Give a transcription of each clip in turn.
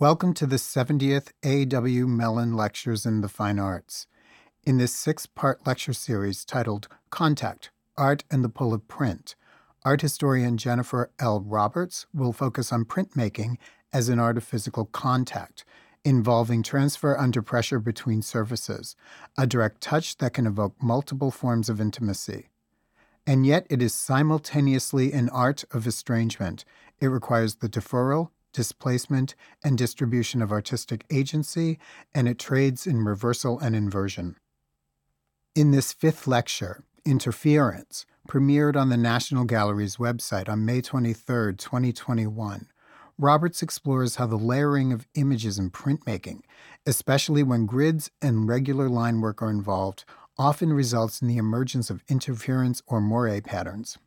Welcome to the 70th A.W. Mellon Lectures in the Fine Arts. In this six part lecture series titled Contact Art and the Pull of Print, art historian Jennifer L. Roberts will focus on printmaking as an art of physical contact, involving transfer under pressure between surfaces, a direct touch that can evoke multiple forms of intimacy. And yet, it is simultaneously an art of estrangement. It requires the deferral, displacement, and distribution of artistic agency, and it trades in reversal and inversion. In this fifth lecture, Interference, premiered on the National Gallery's website on May 23, 2021, Roberts explores how the layering of images in printmaking, especially when grids and regular line work are involved, often results in the emergence of interference or moire patterns.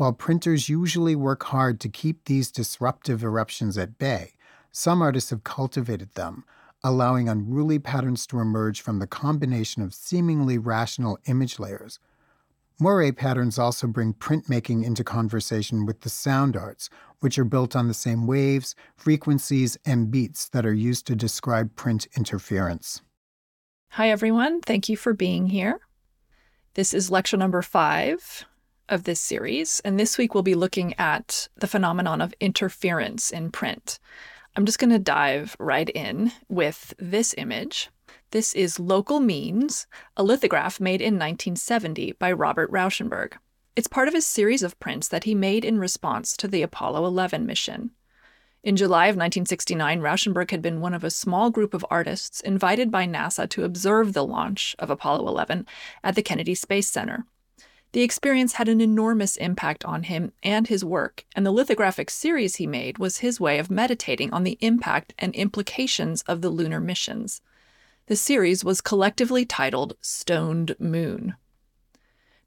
While printers usually work hard to keep these disruptive eruptions at bay, some artists have cultivated them, allowing unruly patterns to emerge from the combination of seemingly rational image layers. Moire patterns also bring printmaking into conversation with the sound arts, which are built on the same waves, frequencies, and beats that are used to describe print interference. Hi, everyone. Thank you for being here. This is lecture number five of this series, and this week we'll be looking at the phenomenon of interference in print. I'm just going to dive right in with this image. This is Local Means, a lithograph made in 1970 by Robert Rauschenberg. It's part of a series of prints that he made in response to the Apollo 11 mission. In July of 1969, Rauschenberg had been one of a small group of artists invited by NASA to observe the launch of Apollo 11 at the Kennedy Space Center. The experience had an enormous impact on him and his work, and the lithographic series he made was his way of meditating on the impact and implications of the lunar missions. The series was collectively titled Stoned Moon.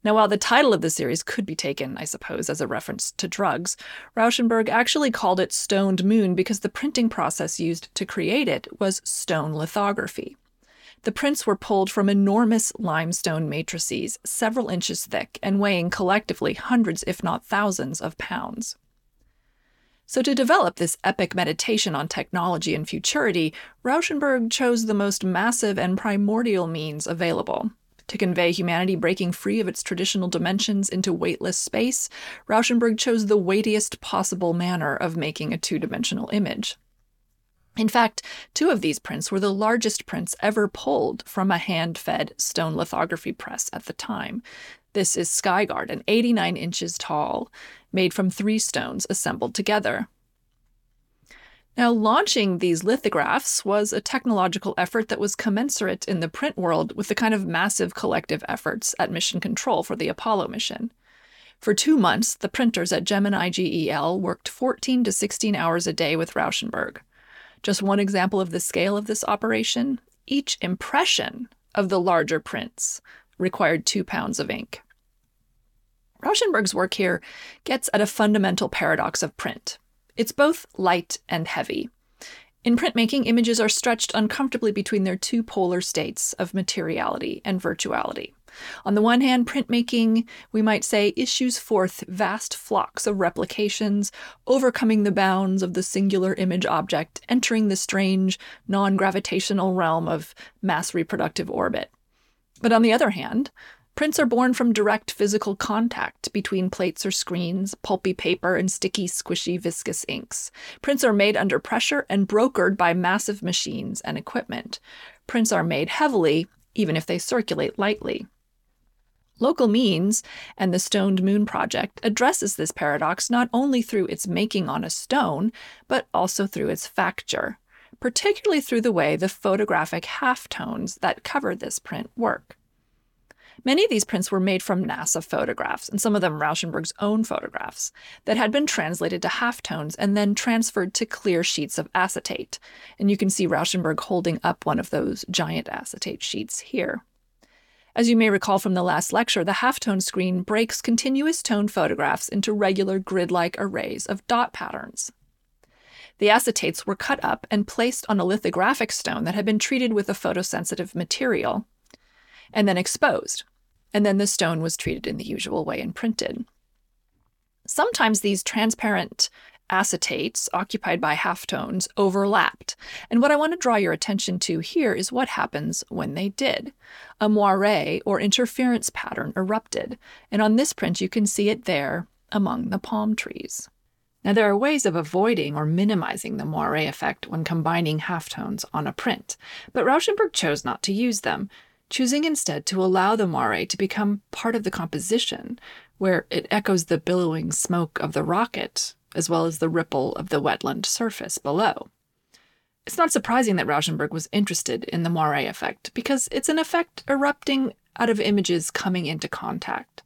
Now, while the title of the series could be taken, I suppose, as a reference to drugs, Rauschenberg actually called it Stoned Moon because the printing process used to create it was stone lithography. The prints were pulled from enormous limestone matrices, several inches thick and weighing collectively hundreds, if not thousands, of pounds. So, to develop this epic meditation on technology and futurity, Rauschenberg chose the most massive and primordial means available. To convey humanity breaking free of its traditional dimensions into weightless space, Rauschenberg chose the weightiest possible manner of making a two dimensional image. In fact, two of these prints were the largest prints ever pulled from a hand fed stone lithography press at the time. This is Sky Garden, 89 inches tall, made from three stones assembled together. Now, launching these lithographs was a technological effort that was commensurate in the print world with the kind of massive collective efforts at mission control for the Apollo mission. For two months, the printers at Gemini GEL worked 14 to 16 hours a day with Rauschenberg. Just one example of the scale of this operation each impression of the larger prints required two pounds of ink. Rauschenberg's work here gets at a fundamental paradox of print. It's both light and heavy. In printmaking, images are stretched uncomfortably between their two polar states of materiality and virtuality. On the one hand, printmaking, we might say, issues forth vast flocks of replications, overcoming the bounds of the singular image object, entering the strange, non gravitational realm of mass reproductive orbit. But on the other hand, Prints are born from direct physical contact between plates or screens, pulpy paper, and sticky, squishy, viscous inks. Prints are made under pressure and brokered by massive machines and equipment. Prints are made heavily, even if they circulate lightly. Local Means and the Stoned Moon Project addresses this paradox not only through its making on a stone, but also through its facture, particularly through the way the photographic halftones that cover this print work. Many of these prints were made from NASA photographs, and some of them Rauschenberg's own photographs, that had been translated to halftones and then transferred to clear sheets of acetate. And you can see Rauschenberg holding up one of those giant acetate sheets here. As you may recall from the last lecture, the halftone screen breaks continuous tone photographs into regular grid like arrays of dot patterns. The acetates were cut up and placed on a lithographic stone that had been treated with a photosensitive material and then exposed. And then the stone was treated in the usual way and printed. Sometimes these transparent acetates occupied by halftones overlapped. And what I want to draw your attention to here is what happens when they did. A moire or interference pattern erupted, and on this print you can see it there among the palm trees. Now, there are ways of avoiding or minimizing the moire effect when combining halftones on a print, but Rauschenberg chose not to use them, choosing instead to allow the moire to become part of the composition, where it echoes the billowing smoke of the rocket as well as the ripple of the wetland surface below. It's not surprising that Rauschenberg was interested in the moire effect, because it's an effect erupting out of images coming into contact.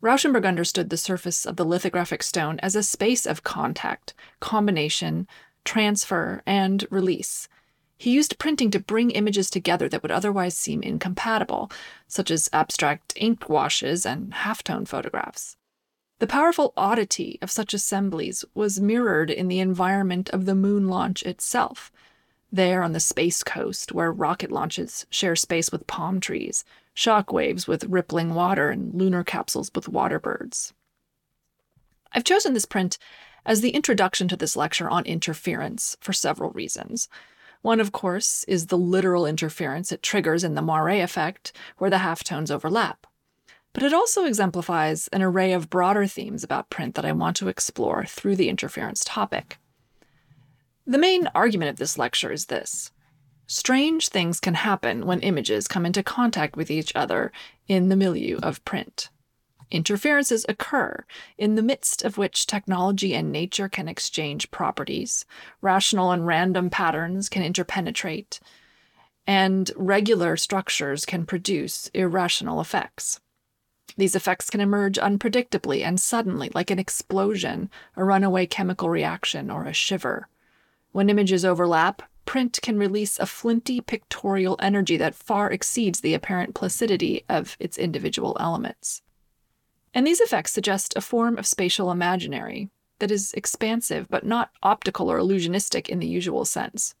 Rauschenberg understood the surface of the lithographic stone as a space of contact, combination, transfer, and release. He used printing to bring images together that would otherwise seem incompatible, such as abstract ink washes and halftone photographs. The powerful oddity of such assemblies was mirrored in the environment of the moon launch itself. There on the space coast, where rocket launches share space with palm trees, shock waves with rippling water, and lunar capsules with water birds. I've chosen this print as the introduction to this lecture on interference for several reasons. One, of course, is the literal interference it triggers in the moire effect, where the halftones overlap but it also exemplifies an array of broader themes about print that I want to explore through the interference topic. The main argument of this lecture is this strange things can happen when images come into contact with each other in the milieu of print. Interferences occur, in the midst of which technology and nature can exchange properties, rational and random patterns can interpenetrate, and regular structures can produce irrational effects. These effects can emerge unpredictably and suddenly, like an explosion, a runaway chemical reaction, or a shiver. When images overlap, print can release a flinty pictorial energy that far exceeds the apparent placidity of its individual elements. And these effects suggest a form of spatial imaginary that is expansive but not optical or illusionistic in the usual sense.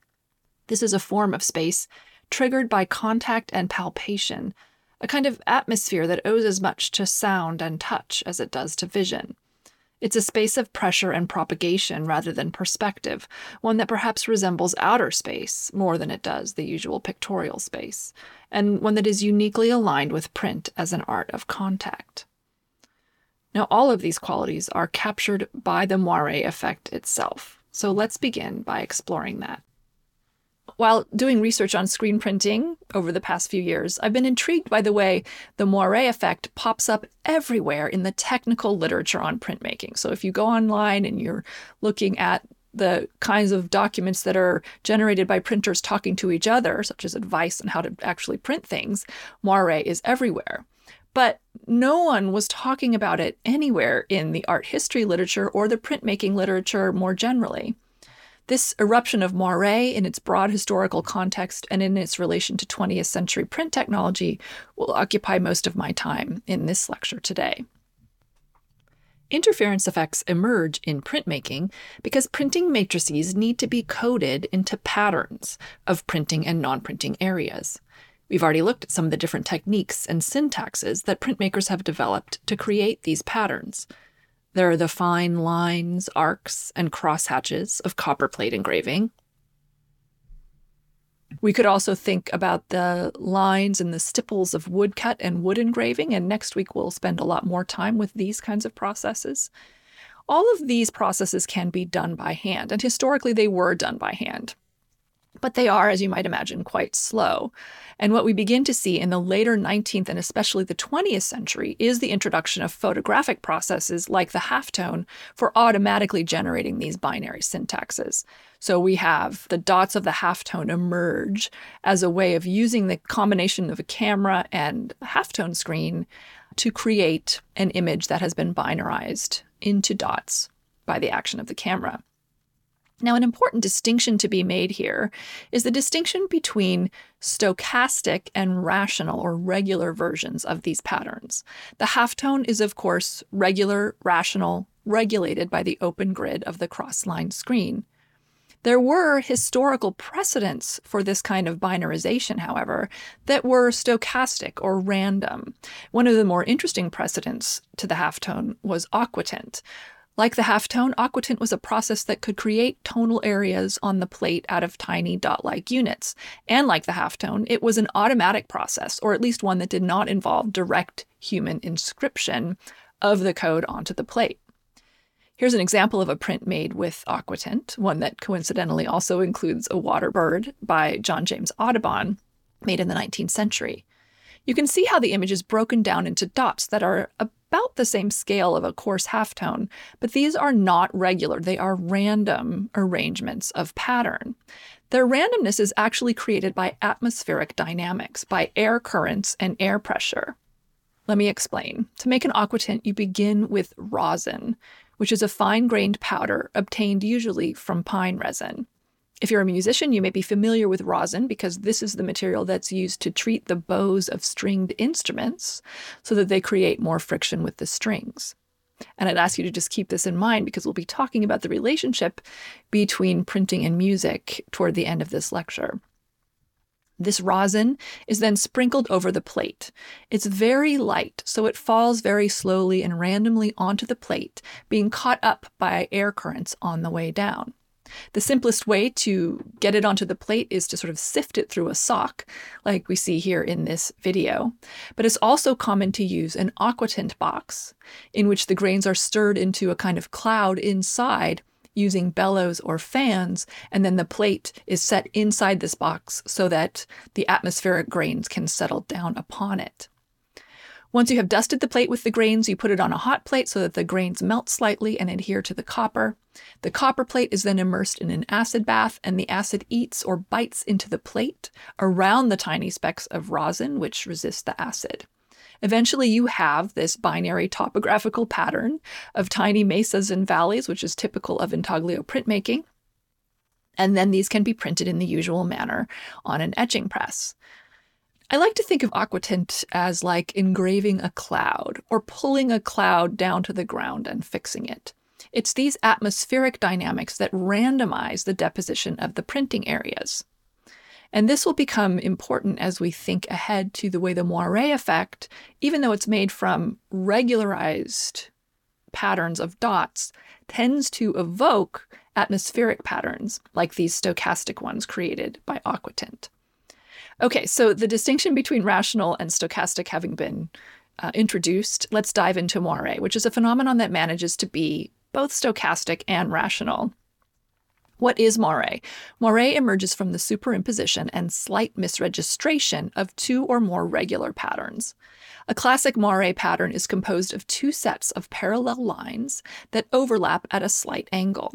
This is a form of space triggered by contact and palpation a kind of atmosphere that owes as much to sound and touch as it does to vision. It's a space of pressure and propagation rather than perspective, one that perhaps resembles outer space more than it does the usual pictorial space, and one that is uniquely aligned with print as an art of contact. Now, all of these qualities are captured by the moire effect itself, so let's begin by exploring that. While doing research on screen printing over the past few years, I've been intrigued by the way the moire effect pops up everywhere in the technical literature on printmaking. So if you go online and you're looking at the kinds of documents that are generated by printers talking to each other, such as advice on how to actually print things, moire is everywhere. But no one was talking about it anywhere in the art history literature or the printmaking literature more generally. This eruption of moire in its broad historical context and in its relation to 20th century print technology will occupy most of my time in this lecture today. Interference effects emerge in printmaking because printing matrices need to be coded into patterns of printing and non printing areas. We've already looked at some of the different techniques and syntaxes that printmakers have developed to create these patterns. There are the fine lines, arcs, and crosshatches of copperplate engraving. We could also think about the lines and the stipples of woodcut and wood engraving, and next week we'll spend a lot more time with these kinds of processes. All of these processes can be done by hand, and historically they were done by hand but they are, as you might imagine, quite slow. And what we begin to see in the later 19th and especially the 20th century is the introduction of photographic processes like the halftone for automatically generating these binary syntaxes. So we have the dots of the halftone emerge as a way of using the combination of a camera and a halftone screen to create an image that has been binarized into dots by the action of the camera. Now, an important distinction to be made here is the distinction between stochastic and rational or regular versions of these patterns. The halftone is, of course, regular, rational, regulated by the open grid of the cross-line screen. There were historical precedents for this kind of binarization, however, that were stochastic or random. One of the more interesting precedents to the halftone was aquatint, Like the halftone, aquatint was a process that could create tonal areas on the plate out of tiny dot like units. And like the halftone, it was an automatic process, or at least one that did not involve direct human inscription of the code onto the plate. Here's an example of a print made with aquatint, one that coincidentally also includes a water bird by John James Audubon, made in the 19th century. You can see how the image is broken down into dots that are about the same scale of a coarse halftone, but these are not regular. They are random arrangements of pattern. Their randomness is actually created by atmospheric dynamics, by air currents and air pressure. Let me explain. To make an aquatint, you begin with rosin, which is a fine grained powder obtained usually from pine resin. If you're a musician, you may be familiar with rosin because this is the material that's used to treat the bows of stringed instruments so that they create more friction with the strings. And I'd ask you to just keep this in mind because we'll be talking about the relationship between printing and music toward the end of this lecture. This rosin is then sprinkled over the plate. It's very light, so it falls very slowly and randomly onto the plate, being caught up by air currents on the way down. The simplest way to get it onto the plate is to sort of sift it through a sock, like we see here in this video. But it's also common to use an aquatint box, in which the grains are stirred into a kind of cloud inside using bellows or fans, and then the plate is set inside this box so that the atmospheric grains can settle down upon it. Once you have dusted the plate with the grains, you put it on a hot plate so that the grains melt slightly and adhere to the copper. The copper plate is then immersed in an acid bath, and the acid eats or bites into the plate around the tiny specks of rosin which resist the acid. Eventually, you have this binary topographical pattern of tiny mesas and valleys, which is typical of intaglio printmaking. And then these can be printed in the usual manner on an etching press. I like to think of aquatint as like engraving a cloud or pulling a cloud down to the ground and fixing it. It's these atmospheric dynamics that randomize the deposition of the printing areas. And this will become important as we think ahead to the way the moire effect, even though it's made from regularized patterns of dots, tends to evoke atmospheric patterns like these stochastic ones created by aquatint. Okay, so the distinction between rational and stochastic having been uh, introduced, let's dive into moire, which is a phenomenon that manages to be both stochastic and rational. What is moire? Moire emerges from the superimposition and slight misregistration of two or more regular patterns. A classic moire pattern is composed of two sets of parallel lines that overlap at a slight angle.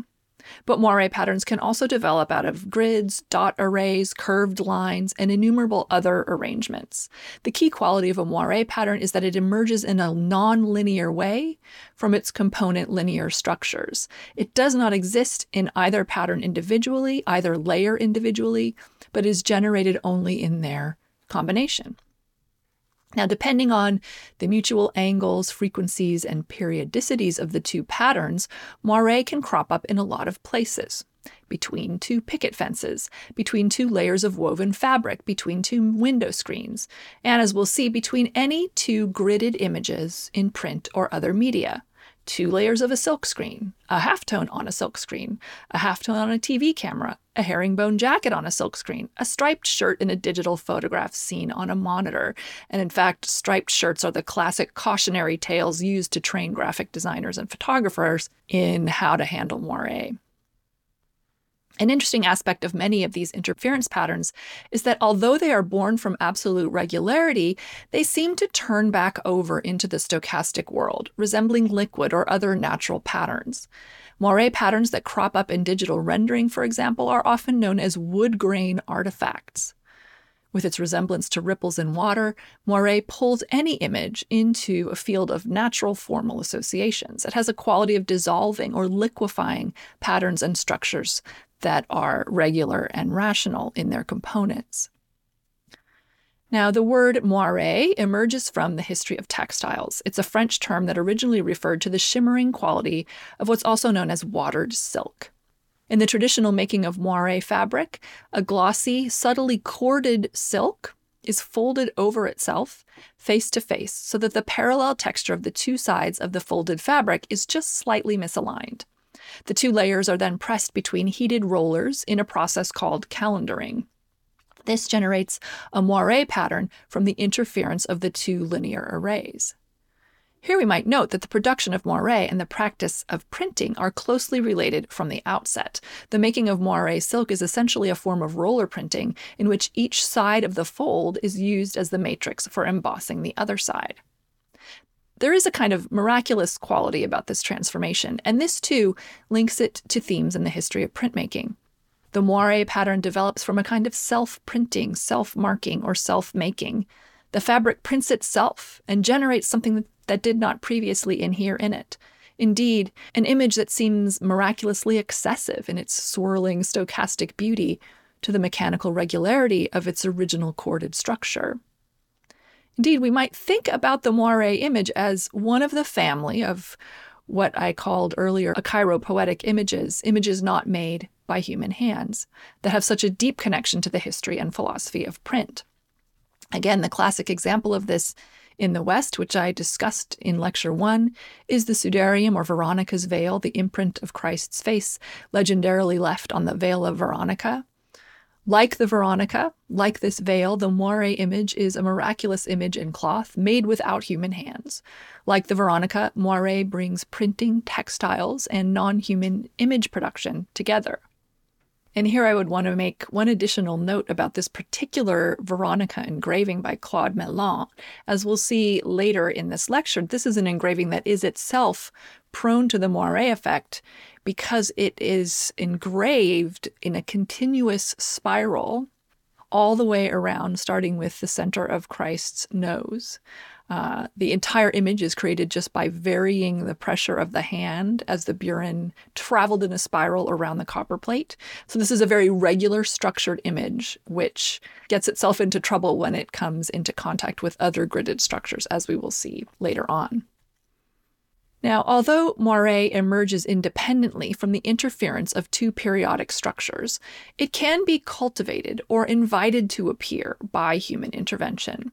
But moire patterns can also develop out of grids, dot arrays, curved lines, and innumerable other arrangements. The key quality of a moire pattern is that it emerges in a non-linear way from its component linear structures. It does not exist in either pattern individually, either layer individually, but is generated only in their combination. Now, depending on the mutual angles, frequencies, and periodicities of the two patterns, moire can crop up in a lot of places. Between two picket fences, between two layers of woven fabric, between two window screens, and as we'll see, between any two gridded images in print or other media two layers of a silk screen, a halftone on a silk screen, a halftone on a TV camera, a herringbone jacket on a silk screen, a striped shirt in a digital photograph seen on a monitor. And in fact, striped shirts are the classic cautionary tales used to train graphic designers and photographers in how to handle moire. An interesting aspect of many of these interference patterns is that although they are born from absolute regularity, they seem to turn back over into the stochastic world, resembling liquid or other natural patterns. Moire patterns that crop up in digital rendering, for example, are often known as wood grain artifacts. With its resemblance to ripples in water, Moire pulls any image into a field of natural formal associations. It has a quality of dissolving or liquefying patterns and structures that are regular and rational in their components. Now, the word moire emerges from the history of textiles. It's a French term that originally referred to the shimmering quality of what's also known as watered silk. In the traditional making of moire fabric, a glossy, subtly corded silk is folded over itself, face to face, so that the parallel texture of the two sides of the folded fabric is just slightly misaligned. The two layers are then pressed between heated rollers in a process called calendering. This generates a moire pattern from the interference of the two linear arrays. Here we might note that the production of moire and the practice of printing are closely related from the outset. The making of moire silk is essentially a form of roller printing in which each side of the fold is used as the matrix for embossing the other side. There is a kind of miraculous quality about this transformation, and this too links it to themes in the history of printmaking. The moire pattern develops from a kind of self printing, self marking, or self making. The fabric prints itself and generates something that did not previously inhere in it. Indeed, an image that seems miraculously excessive in its swirling stochastic beauty to the mechanical regularity of its original corded structure. Indeed, we might think about the moire image as one of the family of what I called earlier acheiropoietic images, images not made by human hands, that have such a deep connection to the history and philosophy of print. Again, the classic example of this in the West, which I discussed in Lecture 1, is the Sudarium or Veronica's veil, the imprint of Christ's face, legendarily left on the veil of Veronica. Like the Veronica, like this veil, the moire image is a miraculous image in cloth made without human hands. Like the Veronica, moire brings printing, textiles, and non human image production together. And here I would want to make one additional note about this particular Veronica engraving by Claude Mellan. As we'll see later in this lecture, this is an engraving that is itself prone to the moire effect because it is engraved in a continuous spiral all the way around, starting with the center of Christ's nose. Uh, the entire image is created just by varying the pressure of the hand as the burin traveled in a spiral around the copper plate. So, this is a very regular structured image, which gets itself into trouble when it comes into contact with other gridded structures, as we will see later on. Now, although moire emerges independently from the interference of two periodic structures, it can be cultivated or invited to appear by human intervention.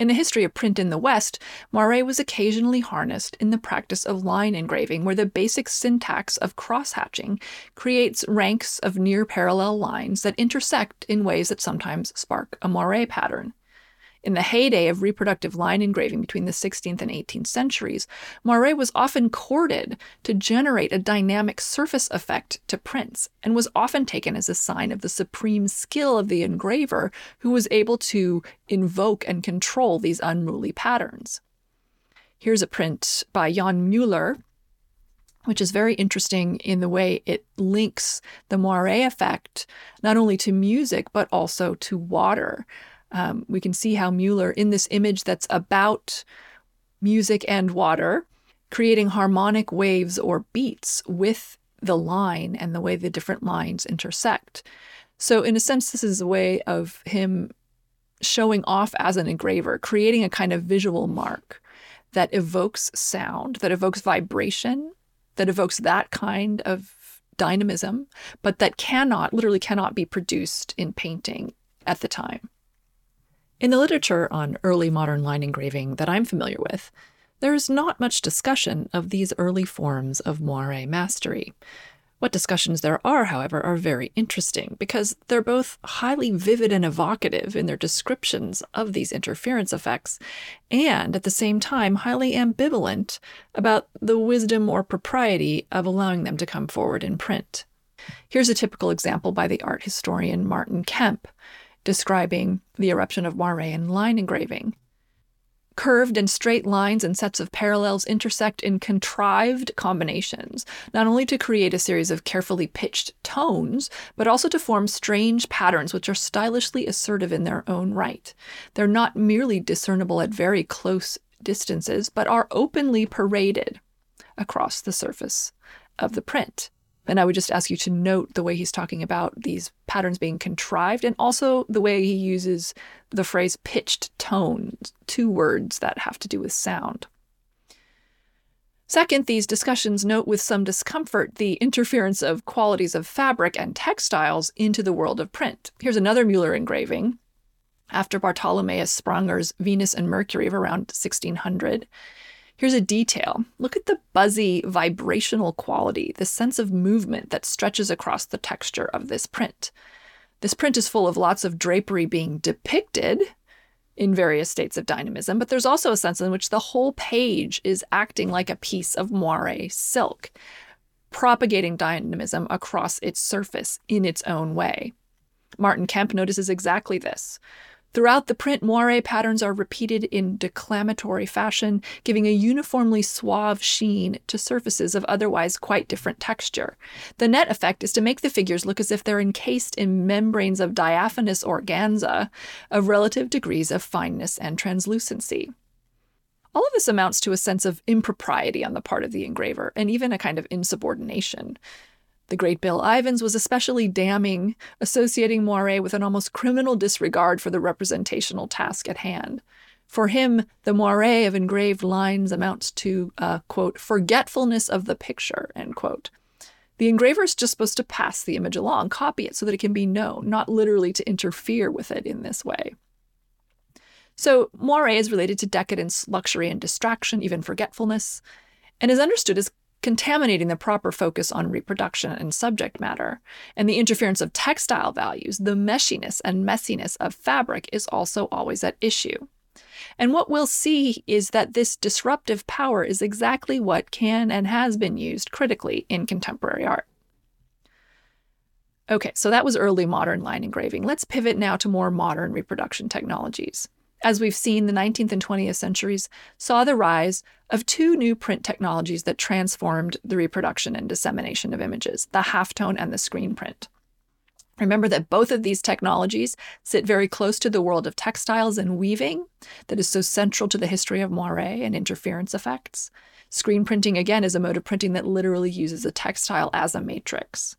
In the history of print in the West, moire was occasionally harnessed in the practice of line engraving, where the basic syntax of cross-hatching creates ranks of near parallel lines that intersect in ways that sometimes spark a moire pattern. In the heyday of reproductive line engraving between the 16th and 18th centuries, moire was often corded to generate a dynamic surface effect to prints and was often taken as a sign of the supreme skill of the engraver who was able to invoke and control these unruly patterns. Here's a print by Jan Muller, which is very interesting in the way it links the moire effect not only to music but also to water. Um, we can see how Muller, in this image that's about music and water, creating harmonic waves or beats with the line and the way the different lines intersect. So, in a sense, this is a way of him showing off as an engraver, creating a kind of visual mark that evokes sound, that evokes vibration, that evokes that kind of dynamism, but that cannot, literally cannot be produced in painting at the time. In the literature on early modern line engraving that I'm familiar with, there is not much discussion of these early forms of moire mastery. What discussions there are, however, are very interesting because they're both highly vivid and evocative in their descriptions of these interference effects, and at the same time highly ambivalent about the wisdom or propriety of allowing them to come forward in print. Here's a typical example by the art historian Martin Kemp, describing the eruption of moire in line engraving. Curved and straight lines and sets of parallels intersect in contrived combinations, not only to create a series of carefully pitched tones, but also to form strange patterns which are stylishly assertive in their own right. They're not merely discernible at very close distances, but are openly paraded across the surface of the print. And I would just ask you to note the way he's talking about these patterns being contrived and also the way he uses the phrase pitched tones, two words that have to do with sound. Second, these discussions note with some discomfort the interference of qualities of fabric and textiles into the world of print. Here's another Muller engraving after Bartholomeus Spranger's Venus and Mercury of around 1600. Here's a detail. Look at the buzzy vibrational quality, the sense of movement that stretches across the texture of this print. This print is full of lots of drapery being depicted in various states of dynamism, but there's also a sense in which the whole page is acting like a piece of moire silk, propagating dynamism across its surface in its own way. Martin Kemp notices exactly this. Throughout the print, moire patterns are repeated in declamatory fashion, giving a uniformly suave sheen to surfaces of otherwise quite different texture. The net effect is to make the figures look as if they're encased in membranes of diaphanous organza of relative degrees of fineness and translucency. All of this amounts to a sense of impropriety on the part of the engraver, and even a kind of insubordination. The great Bill Ivins was especially damning, associating moire with an almost criminal disregard for the representational task at hand. For him, the moire of engraved lines amounts to a, quote, forgetfulness of the picture, end quote. The engraver is just supposed to pass the image along, copy it so that it can be known, not literally to interfere with it in this way. So, moire is related to decadence, luxury, and distraction, even forgetfulness, and is understood as contaminating the proper focus on reproduction and subject matter. And the interference of textile values, the meshiness and messiness of fabric is also always at issue. And what we'll see is that this disruptive power is exactly what can and has been used critically in contemporary art. Okay, so that was early modern line engraving. Let's pivot now to more modern reproduction technologies. As we've seen, the 19th and 20th centuries saw the rise of two new print technologies that transformed the reproduction and dissemination of images the halftone and the screen print. Remember that both of these technologies sit very close to the world of textiles and weaving that is so central to the history of moire and interference effects. Screen printing, again, is a mode of printing that literally uses a textile as a matrix.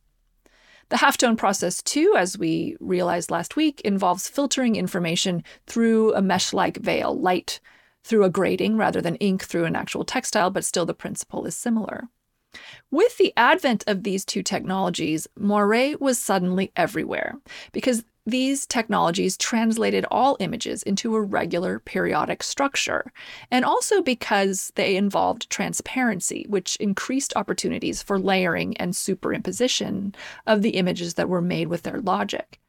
The halftone process, too, as we realized last week, involves filtering information through a mesh like veil, light through a grating rather than ink through an actual textile, but still the principle is similar. With the advent of these two technologies, moire was suddenly everywhere because these technologies translated all images into a regular periodic structure, and also because they involved transparency, which increased opportunities for layering and superimposition of the images that were made with their logic.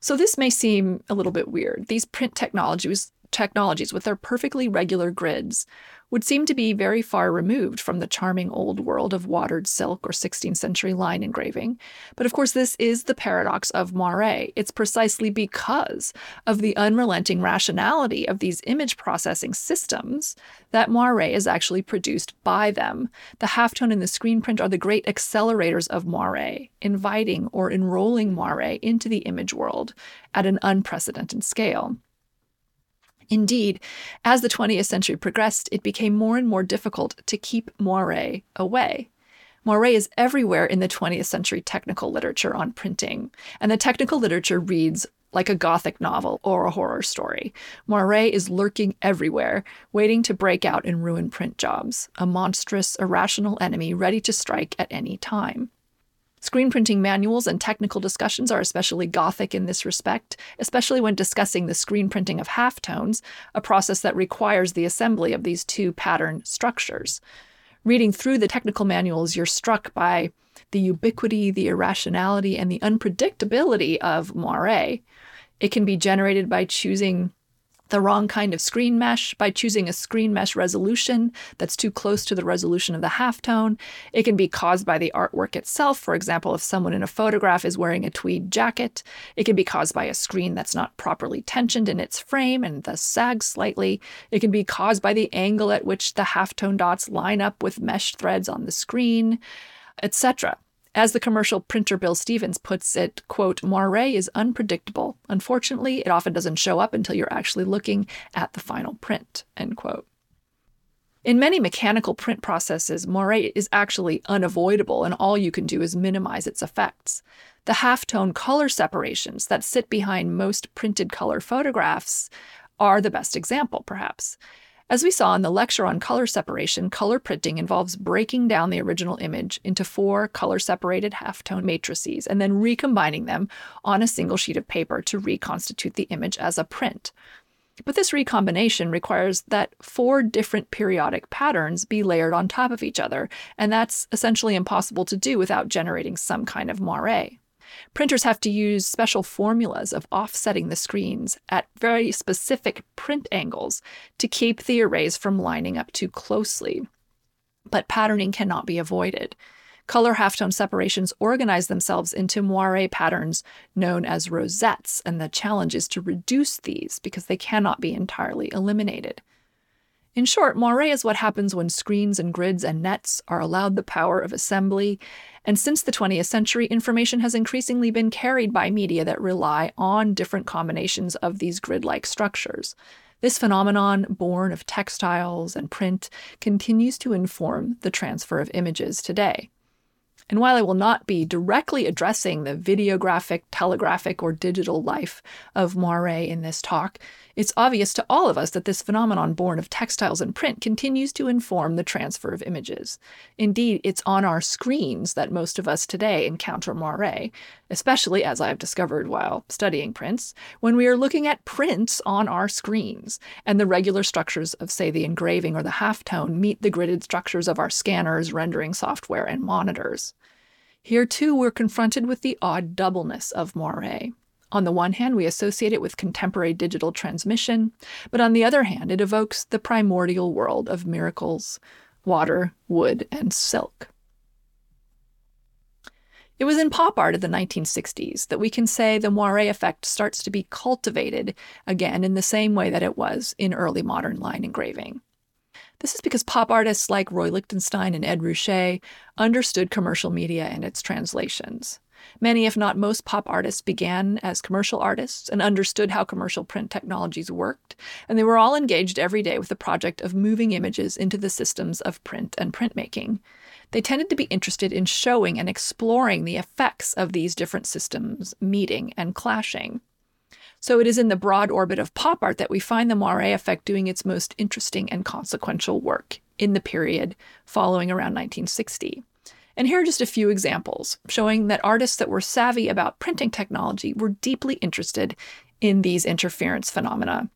So this may seem a little bit weird. These print technologies technologies with their perfectly regular grids would seem to be very far removed from the charming old world of watered silk or 16th century line engraving. But of course, this is the paradox of moire. It's precisely because of the unrelenting rationality of these image processing systems that moire is actually produced by them. The halftone and the screen print are the great accelerators of moire, inviting or enrolling moire into the image world at an unprecedented scale. Indeed, as the 20th century progressed, it became more and more difficult to keep moire away. Moire is everywhere in the 20th century technical literature on printing, and the technical literature reads like a gothic novel or a horror story. Moire is lurking everywhere, waiting to break out and ruin print jobs, a monstrous, irrational enemy ready to strike at any time. Screen printing manuals and technical discussions are especially gothic in this respect, especially when discussing the screen printing of halftones, a process that requires the assembly of these two pattern structures. Reading through the technical manuals, you're struck by the ubiquity, the irrationality, and the unpredictability of moire. It can be generated by choosing the wrong kind of screen mesh by choosing a screen mesh resolution that's too close to the resolution of the halftone. It can be caused by the artwork itself. For example, if someone in a photograph is wearing a tweed jacket, it can be caused by a screen that's not properly tensioned in its frame and thus sags slightly. It can be caused by the angle at which the halftone dots line up with mesh threads on the screen, etc. As the commercial printer Bill Stevens puts it, quote, moire is unpredictable. Unfortunately, it often doesn't show up until you're actually looking at the final print, end quote. In many mechanical print processes, moire is actually unavoidable, and all you can do is minimize its effects. The halftone color separations that sit behind most printed color photographs are the best example, perhaps. As we saw in the lecture on color separation, color printing involves breaking down the original image into four color separated halftone matrices and then recombining them on a single sheet of paper to reconstitute the image as a print. But this recombination requires that four different periodic patterns be layered on top of each other, and that's essentially impossible to do without generating some kind of moire. Printers have to use special formulas of offsetting the screens at very specific print angles to keep the arrays from lining up too closely. But patterning cannot be avoided. Color halftone separations organize themselves into moire patterns known as rosettes, and the challenge is to reduce these because they cannot be entirely eliminated. In short, moire is what happens when screens and grids and nets are allowed the power of assembly. And since the 20th century, information has increasingly been carried by media that rely on different combinations of these grid like structures. This phenomenon, born of textiles and print, continues to inform the transfer of images today. And while I will not be directly addressing the videographic, telegraphic, or digital life of moire in this talk, it's obvious to all of us that this phenomenon born of textiles and print continues to inform the transfer of images. Indeed, it's on our screens that most of us today encounter moire, especially as I've discovered while studying prints, when we are looking at prints on our screens, and the regular structures of, say, the engraving or the halftone meet the gridded structures of our scanners, rendering software, and monitors. Here, too, we're confronted with the odd doubleness of moire. On the one hand, we associate it with contemporary digital transmission, but on the other hand, it evokes the primordial world of miracles, water, wood, and silk. It was in pop art of the 1960s that we can say the moire effect starts to be cultivated again in the same way that it was in early modern line engraving. This is because pop artists like Roy Lichtenstein and Ed Ruscha understood commercial media and its translations. Many, if not most, pop artists began as commercial artists and understood how commercial print technologies worked, and they were all engaged every day with the project of moving images into the systems of print and printmaking. They tended to be interested in showing and exploring the effects of these different systems meeting and clashing. So it is in the broad orbit of pop art that we find the moire effect doing its most interesting and consequential work in the period following around 1960. And here are just a few examples showing that artists that were savvy about printing technology were deeply interested in these interference phenomena.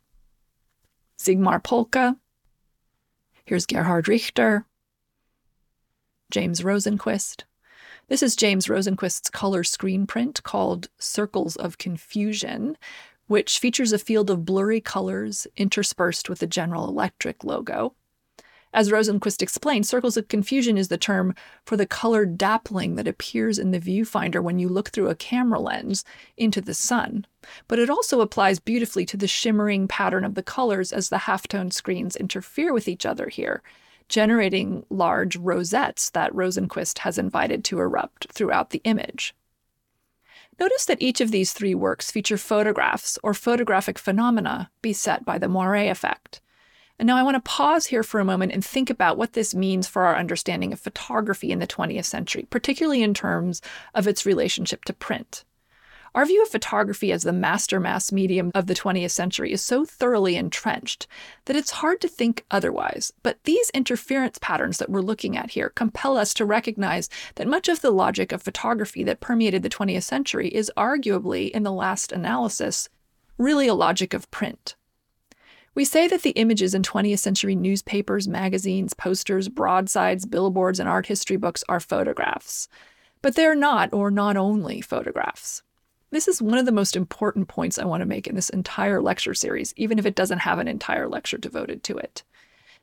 Sigmar Polke, here's Gerhard Richter, James Rosenquist. This is James Rosenquist's color screen print called Circles of Confusion, which features a field of blurry colors interspersed with the General Electric logo. As Rosenquist explained, circles of confusion is the term for the colored dappling that appears in the viewfinder when you look through a camera lens into the sun. But it also applies beautifully to the shimmering pattern of the colors as the halftone screens interfere with each other here, generating large rosettes that Rosenquist has invited to erupt throughout the image. Notice that each of these three works feature photographs or photographic phenomena beset by the moire effect. And now I want to pause here for a moment and think about what this means for our understanding of photography in the 20th century, particularly in terms of its relationship to print. Our view of photography as the master mass medium of the 20th century is so thoroughly entrenched that it's hard to think otherwise. But these interference patterns that we're looking at here compel us to recognize that much of the logic of photography that permeated the 20th century is arguably, in the last analysis, really a logic of print. We say that the images in 20th century newspapers, magazines, posters, broadsides, billboards, and art history books are photographs. But they're not, or not only, photographs. This is one of the most important points I want to make in this entire lecture series, even if it doesn't have an entire lecture devoted to it.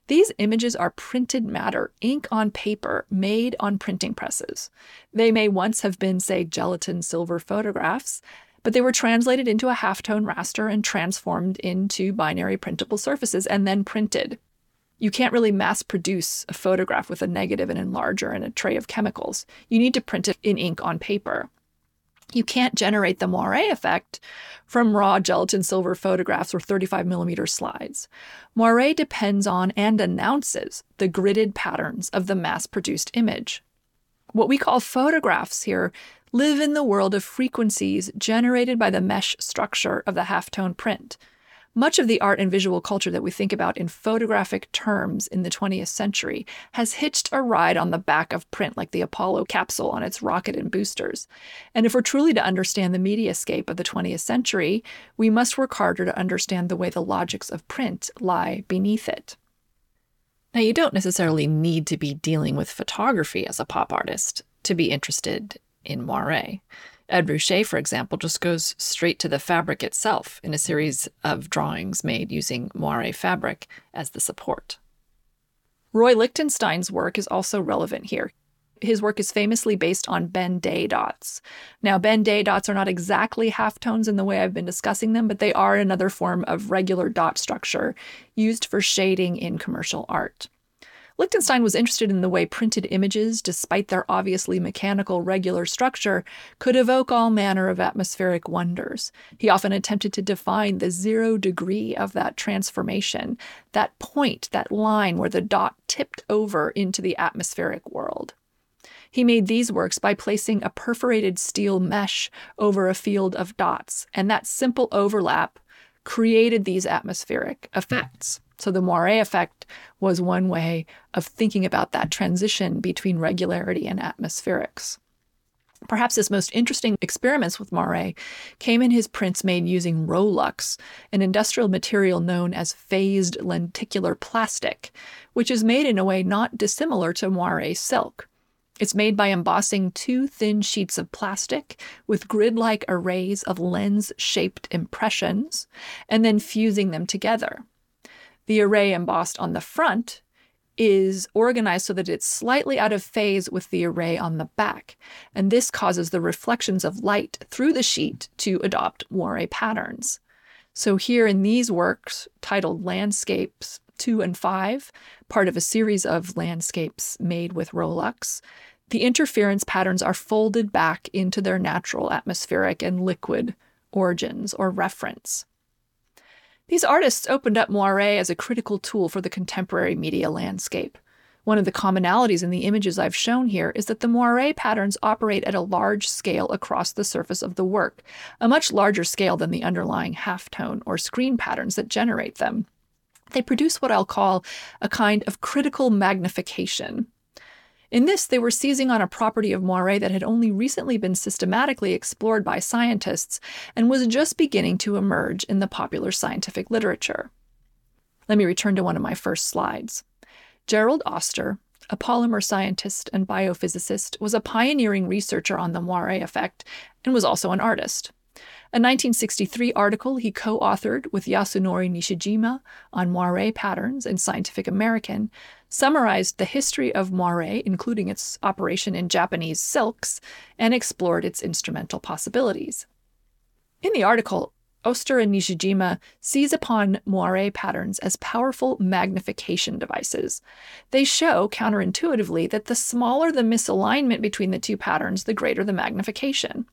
These images are printed matter, ink on paper, made on printing presses. They may once have been, say, gelatin silver photographs, but they were translated into a halftone raster and transformed into binary printable surfaces and then printed. You can't really mass produce a photograph with a negative and enlarger and a tray of chemicals. You need to print it in ink on paper. You can't generate the moire effect from raw gelatin silver photographs or 35 millimeter slides. Moire depends on and announces the gridded patterns of the mass produced image. What we call photographs here live in the world of frequencies generated by the mesh structure of the halftone print. Much of the art and visual culture that we think about in photographic terms in the 20th century has hitched a ride on the back of print, like the Apollo capsule on its rocket and boosters. And if we're truly to understand the mediascape of the 20th century, we must work harder to understand the way the logics of print lie beneath it. Now, you don't necessarily need to be dealing with photography as a pop artist to be interested in moire. Ed Ruscha, for example, just goes straight to the fabric itself in a series of drawings made using moire fabric as the support. Roy Lichtenstein's work is also relevant here. His work is famously based on Ben Day dots. Now, Ben Day dots are not exactly halftones in the way I've been discussing them, but they are another form of regular dot structure used for shading in commercial art. Lichtenstein was interested in the way printed images, despite their obviously mechanical regular structure, could evoke all manner of atmospheric wonders. He often attempted to define the zero degree of that transformation, that point, that line where the dot tipped over into the atmospheric world. He made these works by placing a perforated steel mesh over a field of dots, and that simple overlap created these atmospheric effects. So the moire effect was one way of thinking about that transition between regularity and atmospherics. Perhaps his most interesting experiments with moire came in his prints made using Rowlux, an industrial material known as phased lenticular plastic, which is made in a way not dissimilar to moire silk. It's made by embossing two thin sheets of plastic with grid like arrays of lens shaped impressions and then fusing them together. The array embossed on the front is organized so that it's slightly out of phase with the array on the back, and this causes the reflections of light through the sheet to adopt moire patterns. So, here in these works titled Landscapes 2 and 5, part of a series of landscapes made with Rowlux, the interference patterns are folded back into their natural atmospheric and liquid origins or reference. These artists opened up moire as a critical tool for the contemporary media landscape. One of the commonalities in the images I've shown here is that the moire patterns operate at a large scale across the surface of the work, a much larger scale than the underlying halftone or screen patterns that generate them. They produce what I'll call a kind of critical magnification. In this, they were seizing on a property of moire that had only recently been systematically explored by scientists and was just beginning to emerge in the popular scientific literature. Let me return to one of my first slides. Gerald Oster, a polymer scientist and biophysicist, was a pioneering researcher on the moire effect and was also an artist. A 1963 article he co authored with Yasunori Nishijima on moire patterns in Scientific American summarized the history of moire, including its operation in Japanese silks, and explored its instrumental possibilities. In the article, Oster and Nishijima seize upon moire patterns as powerful magnification devices. They show, counterintuitively, that the smaller the misalignment between the two patterns, the greater the magnification.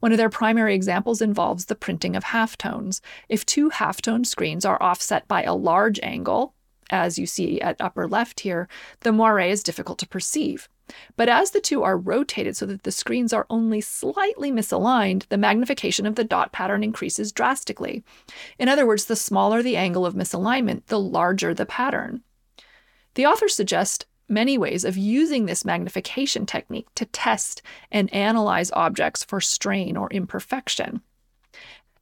One of their primary examples involves the printing of halftones. If two halftone screens are offset by a large angle, as you see at upper left here, the moire is difficult to perceive. But as the two are rotated so that the screens are only slightly misaligned, the magnification of the dot pattern increases drastically. In other words, the smaller the angle of misalignment, the larger the pattern. The authors suggest many ways of using this magnification technique to test and analyze objects for strain or imperfection.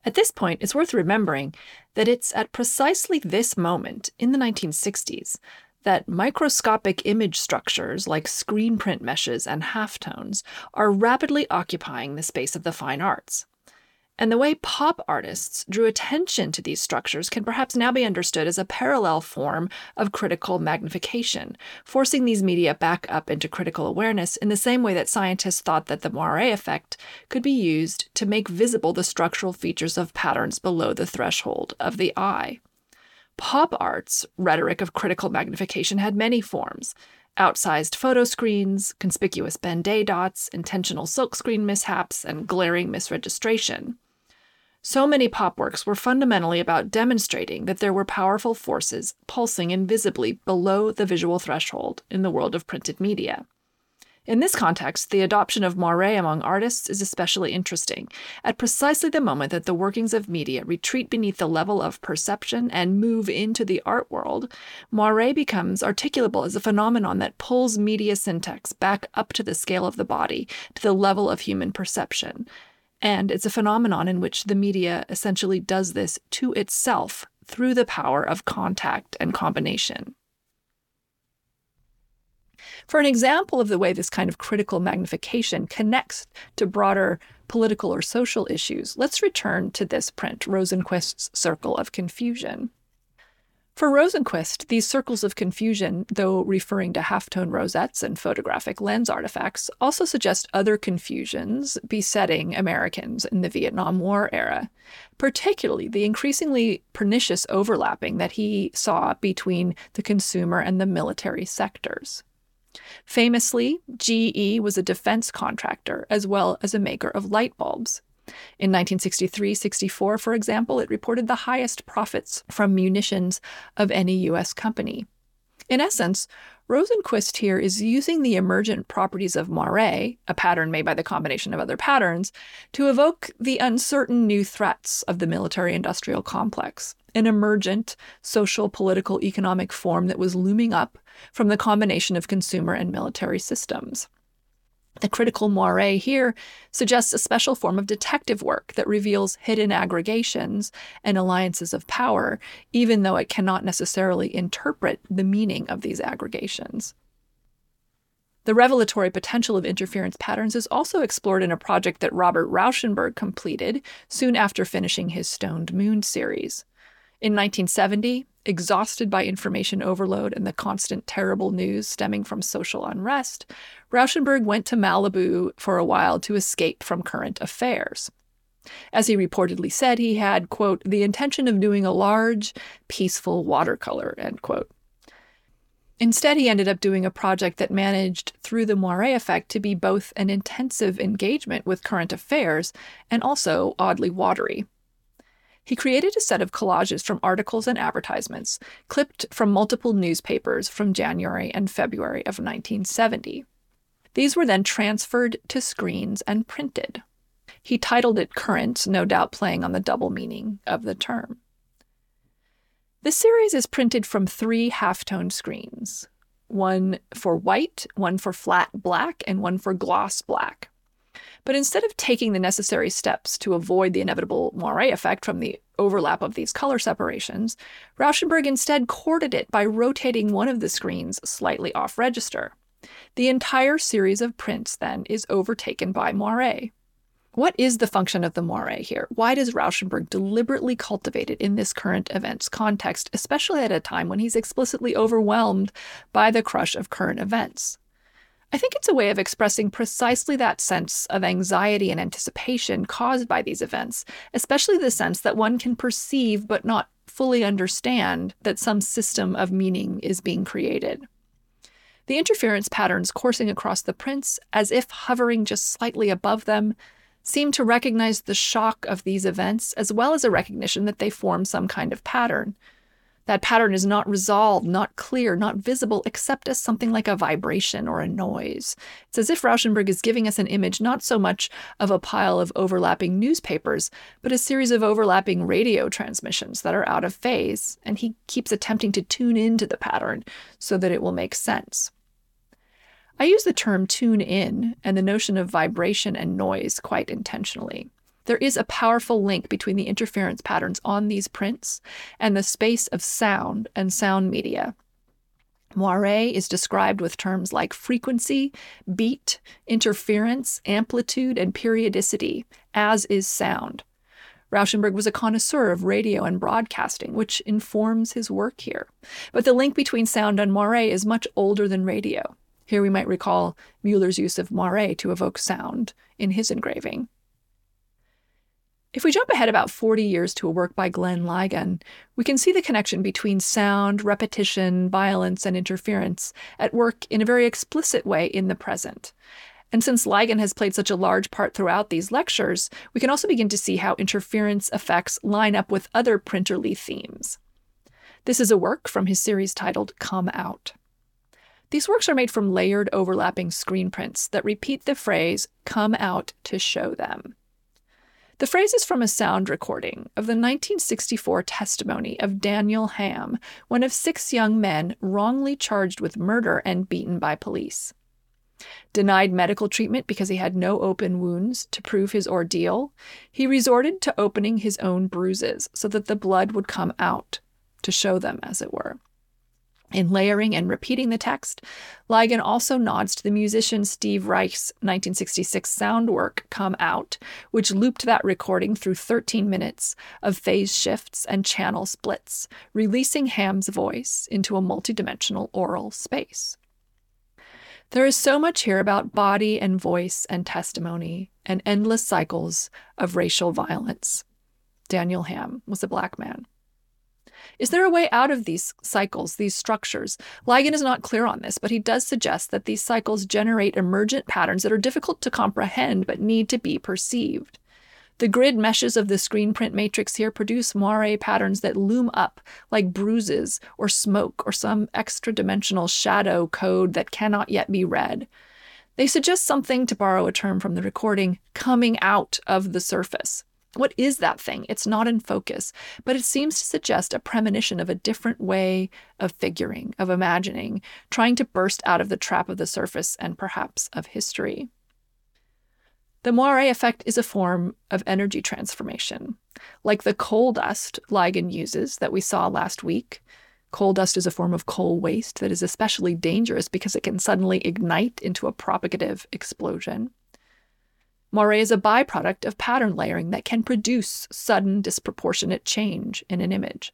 At this point, it's worth remembering that it's at precisely this moment in the 1960s that microscopic image structures like screen print meshes and halftones are rapidly occupying the space of the fine arts. And the way pop artists drew attention to these structures can perhaps now be understood as a parallel form of critical magnification, forcing these media back up into critical awareness in the same way that scientists thought that the moire effect could be used to make visible the structural features of patterns below the threshold of the eye. Pop art's rhetoric of critical magnification had many forms outsized photo screens, conspicuous Ben Day dots, intentional silkscreen mishaps, and glaring misregistration. So many pop works were fundamentally about demonstrating that there were powerful forces pulsing invisibly below the visual threshold in the world of printed media. In this context, the adoption of moire among artists is especially interesting, at precisely the moment that the workings of media retreat beneath the level of perception and move into the art world, moire becomes articulable as a phenomenon that pulls media syntax back up to the scale of the body, to the level of human perception. And it's a phenomenon in which the media essentially does this to itself through the power of contact and combination. For an example of the way this kind of critical magnification connects to broader political or social issues, let's return to this print, Rosenquist's Circle of Confusion. For Rosenquist, these circles of confusion, though referring to halftone rosettes and photographic lens artifacts, also suggest other confusions besetting Americans in the Vietnam War era, particularly the increasingly pernicious overlapping that he saw between the consumer and the military sectors. Famously, GE was a defense contractor as well as a maker of light bulbs. In 1963 64, for example, it reported the highest profits from munitions of any U.S. company. In essence, Rosenquist here is using the emergent properties of moire, a pattern made by the combination of other patterns, to evoke the uncertain new threats of the military industrial complex, an emergent social, political, economic form that was looming up from the combination of consumer and military systems. The critical moire here suggests a special form of detective work that reveals hidden aggregations and alliances of power, even though it cannot necessarily interpret the meaning of these aggregations. The revelatory potential of interference patterns is also explored in a project that Robert Rauschenberg completed soon after finishing his Stoned Moon series. In 1970, exhausted by information overload and the constant terrible news stemming from social unrest, Rauschenberg went to Malibu for a while to escape from current affairs. As he reportedly said, he had, quote, the intention of doing a large, peaceful watercolor, end quote. Instead, he ended up doing a project that managed, through the moire effect, to be both an intensive engagement with current affairs and also oddly watery. He created a set of collages from articles and advertisements, clipped from multiple newspapers from January and February of 1970. These were then transferred to screens and printed. He titled it Current, no doubt playing on the double meaning of the term. The series is printed from three halftone screens one for white, one for flat black, and one for gloss black. But instead of taking the necessary steps to avoid the inevitable moire effect from the overlap of these color separations, Rauschenberg instead courted it by rotating one of the screens slightly off register. The entire series of prints, then, is overtaken by moire. What is the function of the moire here? Why does Rauschenberg deliberately cultivate it in this current events context, especially at a time when he's explicitly overwhelmed by the crush of current events? I think it's a way of expressing precisely that sense of anxiety and anticipation caused by these events, especially the sense that one can perceive but not fully understand that some system of meaning is being created. The interference patterns coursing across the prints, as if hovering just slightly above them, seem to recognize the shock of these events as well as a recognition that they form some kind of pattern. That pattern is not resolved, not clear, not visible, except as something like a vibration or a noise. It's as if Rauschenberg is giving us an image not so much of a pile of overlapping newspapers, but a series of overlapping radio transmissions that are out of phase, and he keeps attempting to tune into the pattern so that it will make sense. I use the term tune in and the notion of vibration and noise quite intentionally. There is a powerful link between the interference patterns on these prints and the space of sound and sound media. Moire is described with terms like frequency, beat, interference, amplitude, and periodicity, as is sound. Rauschenberg was a connoisseur of radio and broadcasting, which informs his work here. But the link between sound and moire is much older than radio. Here we might recall Muller's use of moire to evoke sound in his engraving. If we jump ahead about 40 years to a work by Glenn Ligon, we can see the connection between sound, repetition, violence, and interference at work in a very explicit way in the present. And since Ligon has played such a large part throughout these lectures, we can also begin to see how interference effects line up with other printerly themes. This is a work from his series titled Come Out. These works are made from layered overlapping screen prints that repeat the phrase, come out to show them. The phrase is from a sound recording of the 1964 testimony of Daniel Hamm, one of six young men wrongly charged with murder and beaten by police. Denied medical treatment because he had no open wounds to prove his ordeal, he resorted to opening his own bruises so that the blood would come out, to show them, as it were. In layering and repeating the text, Ligon also nods to the musician Steve Reich's 1966 sound work, Come Out, which looped that recording through 13 minutes of phase shifts and channel splits, releasing Hamm's voice into a multidimensional oral space. There is so much here about body and voice and testimony and endless cycles of racial violence. Daniel Hamm was a black man. Is there a way out of these cycles, these structures? Ligon is not clear on this, but he does suggest that these cycles generate emergent patterns that are difficult to comprehend but need to be perceived. The grid meshes of the screen print matrix here produce moire patterns that loom up like bruises or smoke or some extra dimensional shadow code that cannot yet be read. They suggest something, to borrow a term from the recording, coming out of the surface. What is that thing? It's not in focus, but it seems to suggest a premonition of a different way of figuring, of imagining, trying to burst out of the trap of the surface and perhaps of history. The moire effect is a form of energy transformation. Like the coal dust Ligon uses that we saw last week, coal dust is a form of coal waste that is especially dangerous because it can suddenly ignite into a propagative explosion. Moire is a byproduct of pattern layering that can produce sudden, disproportionate change in an image.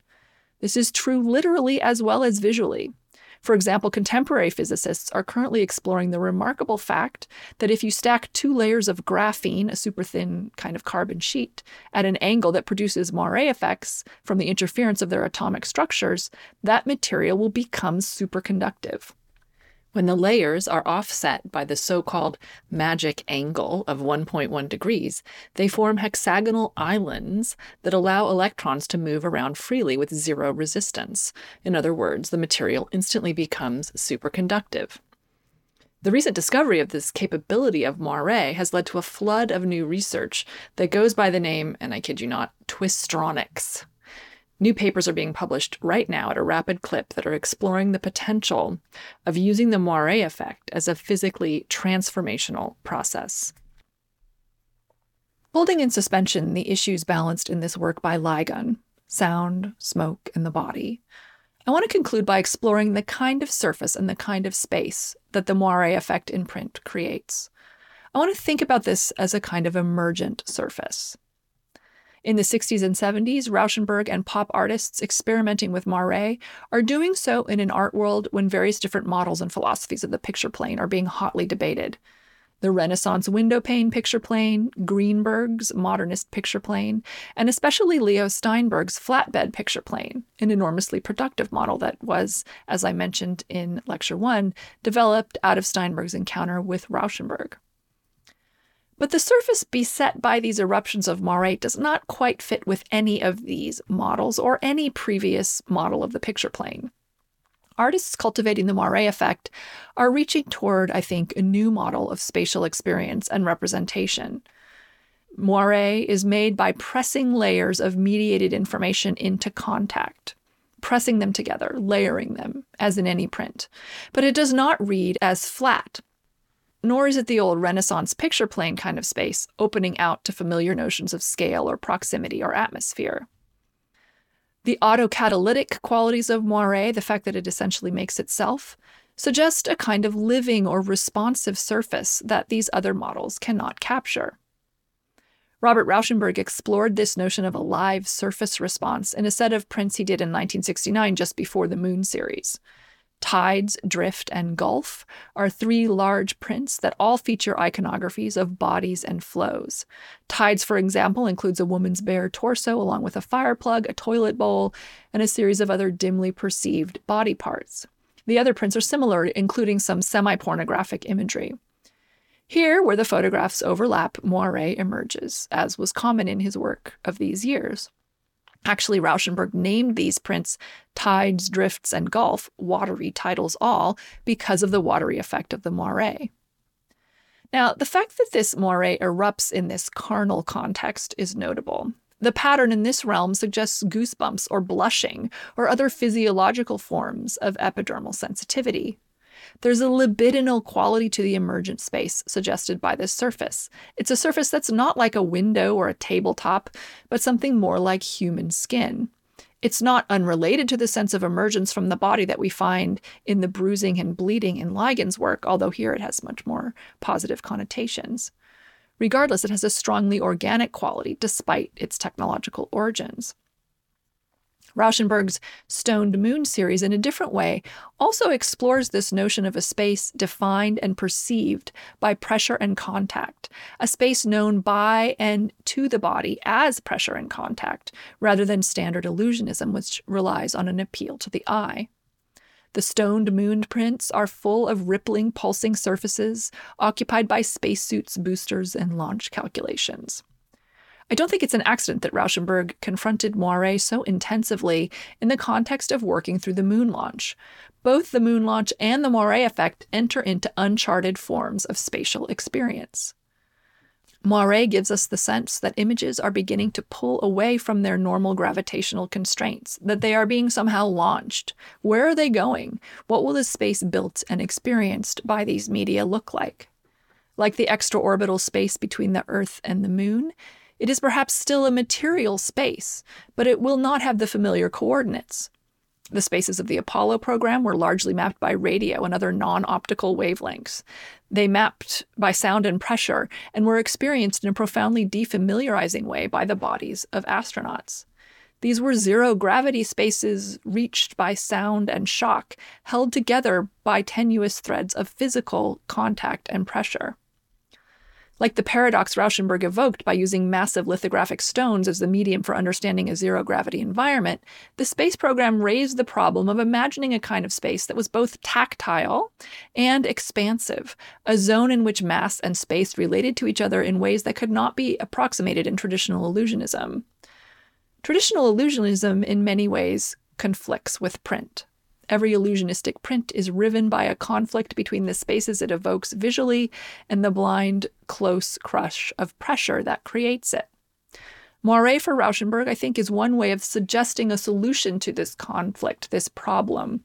This is true literally as well as visually. For example, contemporary physicists are currently exploring the remarkable fact that if you stack two layers of graphene, a super thin kind of carbon sheet, at an angle that produces moire effects from the interference of their atomic structures, that material will become superconductive. When the layers are offset by the so called magic angle of 1.1 degrees, they form hexagonal islands that allow electrons to move around freely with zero resistance. In other words, the material instantly becomes superconductive. The recent discovery of this capability of moire has led to a flood of new research that goes by the name, and I kid you not, twistronics. New papers are being published right now at a rapid clip that are exploring the potential of using the moire effect as a physically transformational process. Holding in suspension the issues balanced in this work by Ligon sound, smoke, and the body. I want to conclude by exploring the kind of surface and the kind of space that the moire effect in print creates. I want to think about this as a kind of emergent surface. In the 60s and 70s, Rauschenberg and pop artists experimenting with moire are doing so in an art world when various different models and philosophies of the picture plane are being hotly debated. The Renaissance window pane picture plane, Greenberg's modernist picture plane, and especially Leo Steinberg's flatbed picture plane, an enormously productive model that was, as I mentioned in Lecture 1, developed out of Steinberg's encounter with Rauschenberg. But the surface beset by these eruptions of moire does not quite fit with any of these models or any previous model of the picture plane. Artists cultivating the moire effect are reaching toward, I think, a new model of spatial experience and representation. Moire is made by pressing layers of mediated information into contact, pressing them together, layering them, as in any print. But it does not read as flat, nor is it the old Renaissance picture plane kind of space, opening out to familiar notions of scale or proximity or atmosphere. The autocatalytic qualities of moire, the fact that it essentially makes itself, suggest a kind of living or responsive surface that these other models cannot capture. Robert Rauschenberg explored this notion of a live surface response in a set of prints he did in 1969 just before the Moon series. Tides, Drift, and Gulf are three large prints that all feature iconographies of bodies and flows. Tides, for example, includes a woman's bare torso along with a fire plug, a toilet bowl, and a series of other dimly perceived body parts. The other prints are similar, including some semi pornographic imagery. Here, where the photographs overlap, Moire emerges, as was common in his work of these years. Actually, Rauschenberg named these prints Tides, Drifts, and Gulf, watery titles all, because of the watery effect of the moire. Now, the fact that this moire erupts in this carnal context is notable. The pattern in this realm suggests goosebumps or blushing or other physiological forms of epidermal sensitivity. There's a libidinal quality to the emergent space suggested by this surface. It's a surface that's not like a window or a tabletop, but something more like human skin. It's not unrelated to the sense of emergence from the body that we find in the bruising and bleeding in Ligon's work, although here it has much more positive connotations. Regardless, it has a strongly organic quality despite its technological origins. Rauschenberg's Stoned Moon series, in a different way, also explores this notion of a space defined and perceived by pressure and contact, a space known by and to the body as pressure and contact, rather than standard illusionism, which relies on an appeal to the eye. The stoned moon prints are full of rippling, pulsing surfaces occupied by spacesuits, boosters, and launch calculations. I don't think it's an accident that Rauschenberg confronted Moiré so intensively in the context of working through the moon launch. Both the moon launch and the Moiré effect enter into uncharted forms of spatial experience. Moiré gives us the sense that images are beginning to pull away from their normal gravitational constraints, that they are being somehow launched. Where are they going? What will the space built and experienced by these media look like? Like the extraorbital space between the Earth and the Moon, it is perhaps still a material space, but it will not have the familiar coordinates. The spaces of the Apollo program were largely mapped by radio and other non optical wavelengths. They mapped by sound and pressure and were experienced in a profoundly defamiliarizing way by the bodies of astronauts. These were zero gravity spaces reached by sound and shock, held together by tenuous threads of physical contact and pressure. Like the paradox Rauschenberg evoked by using massive lithographic stones as the medium for understanding a zero gravity environment, the space program raised the problem of imagining a kind of space that was both tactile and expansive, a zone in which mass and space related to each other in ways that could not be approximated in traditional illusionism. Traditional illusionism, in many ways, conflicts with print. Every illusionistic print is riven by a conflict between the spaces it evokes visually and the blind, close crush of pressure that creates it. Moiré for Rauschenberg, I think, is one way of suggesting a solution to this conflict, this problem.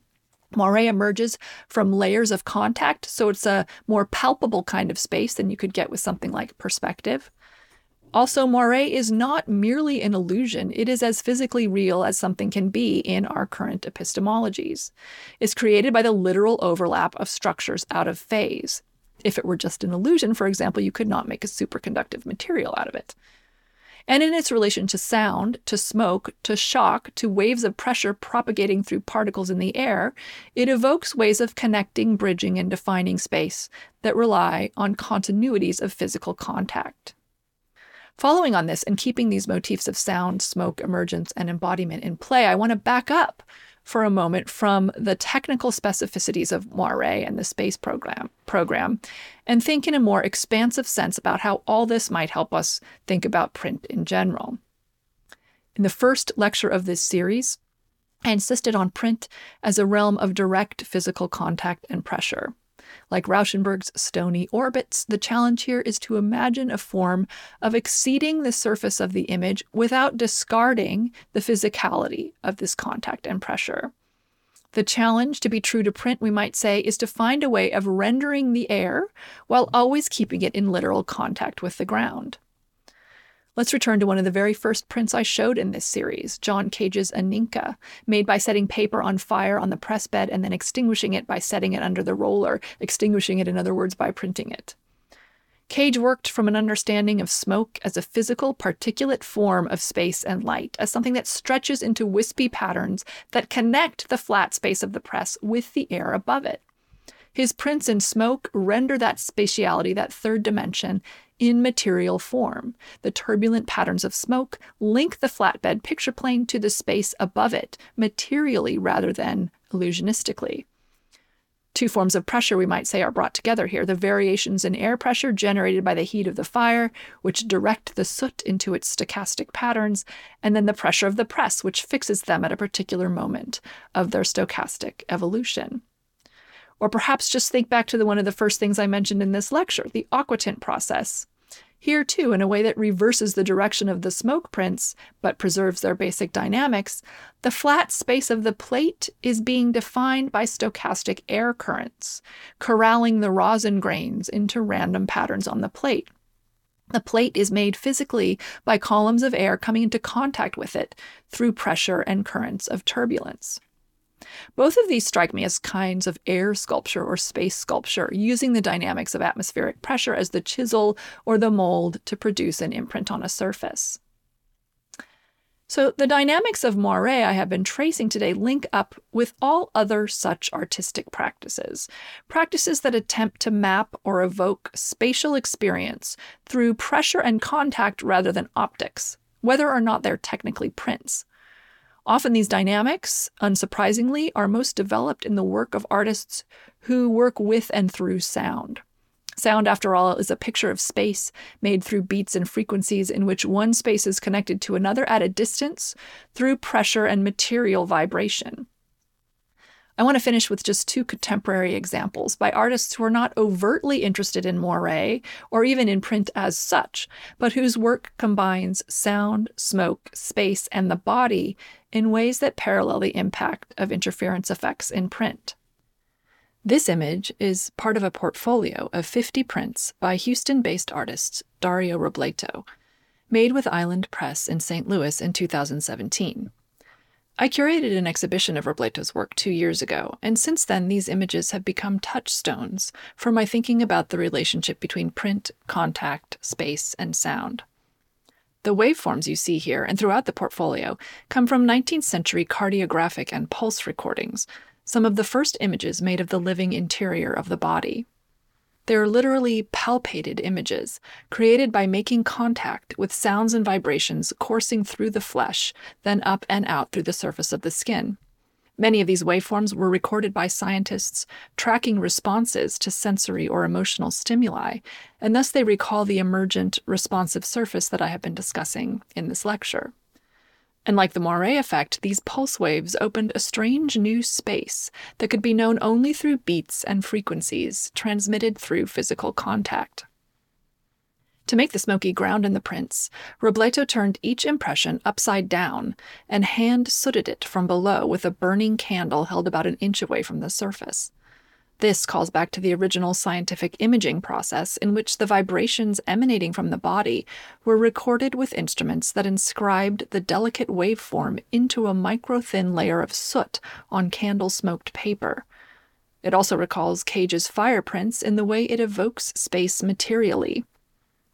Moiré emerges from layers of contact, so it's a more palpable kind of space than you could get with something like perspective. Also, moire is not merely an illusion, it is as physically real as something can be in our current epistemologies. It's created by the literal overlap of structures out of phase. If it were just an illusion, for example, you could not make a superconductive material out of it. And in its relation to sound, to smoke, to shock, to waves of pressure propagating through particles in the air, it evokes ways of connecting, bridging, and defining space that rely on continuities of physical contact. Following on this and keeping these motifs of sound, smoke, emergence, and embodiment in play, I want to back up for a moment from the technical specificities of Moiré and the space program, program and think in a more expansive sense about how all this might help us think about print in general. In the first lecture of this series, I insisted on print as a realm of direct physical contact and pressure. Like Rauschenberg's stony orbits, the challenge here is to imagine a form of exceeding the surface of the image without discarding the physicality of this contact and pressure. The challenge, to be true to print, we might say, is to find a way of rendering the air while always keeping it in literal contact with the ground. Let's return to one of the very first prints I showed in this series, John Cage's Eninka, made by setting paper on fire on the press bed and then extinguishing it by setting it under the roller, extinguishing it, in other words, by printing it. Cage worked from an understanding of smoke as a physical, particulate form of space and light, as something that stretches into wispy patterns that connect the flat space of the press with the air above it. His prints in smoke render that spatiality, that third dimension, in material form. The turbulent patterns of smoke link the flatbed picture plane to the space above it, materially rather than illusionistically. Two forms of pressure, we might say, are brought together here the variations in air pressure generated by the heat of the fire, which direct the soot into its stochastic patterns, and then the pressure of the press, which fixes them at a particular moment of their stochastic evolution. Or perhaps just think back to the, one of the first things I mentioned in this lecture the aquatint process. Here, too, in a way that reverses the direction of the smoke prints but preserves their basic dynamics, the flat space of the plate is being defined by stochastic air currents, corralling the rosin grains into random patterns on the plate. The plate is made physically by columns of air coming into contact with it through pressure and currents of turbulence. Both of these strike me as kinds of air sculpture or space sculpture, using the dynamics of atmospheric pressure as the chisel or the mold to produce an imprint on a surface. So, the dynamics of moire I have been tracing today link up with all other such artistic practices, practices that attempt to map or evoke spatial experience through pressure and contact rather than optics, whether or not they're technically prints. Often these dynamics, unsurprisingly, are most developed in the work of artists who work with and through sound. Sound, after all, is a picture of space made through beats and frequencies in which one space is connected to another at a distance through pressure and material vibration. I want to finish with just two contemporary examples by artists who are not overtly interested in moire or even in print as such, but whose work combines sound, smoke, space, and the body in ways that parallel the impact of interference effects in print. This image is part of a portfolio of 50 prints by Houston based artist Dario Robleto, made with Island Press in St. Louis in 2017. I curated an exhibition of Robleto's work two years ago, and since then these images have become touchstones for my thinking about the relationship between print, contact, space, and sound. The waveforms you see here and throughout the portfolio come from 19th century cardiographic and pulse recordings, some of the first images made of the living interior of the body. They're literally palpated images, created by making contact with sounds and vibrations coursing through the flesh, then up and out through the surface of the skin. Many of these waveforms were recorded by scientists tracking responses to sensory or emotional stimuli, and thus they recall the emergent responsive surface that I have been discussing in this lecture. And like the Moire effect, these pulse waves opened a strange new space that could be known only through beats and frequencies transmitted through physical contact. To make the smoky ground in the prints, Robleto turned each impression upside down and hand sooted it from below with a burning candle held about an inch away from the surface. This calls back to the original scientific imaging process in which the vibrations emanating from the body were recorded with instruments that inscribed the delicate waveform into a micro thin layer of soot on candle smoked paper. It also recalls Cage's fire prints in the way it evokes space materially.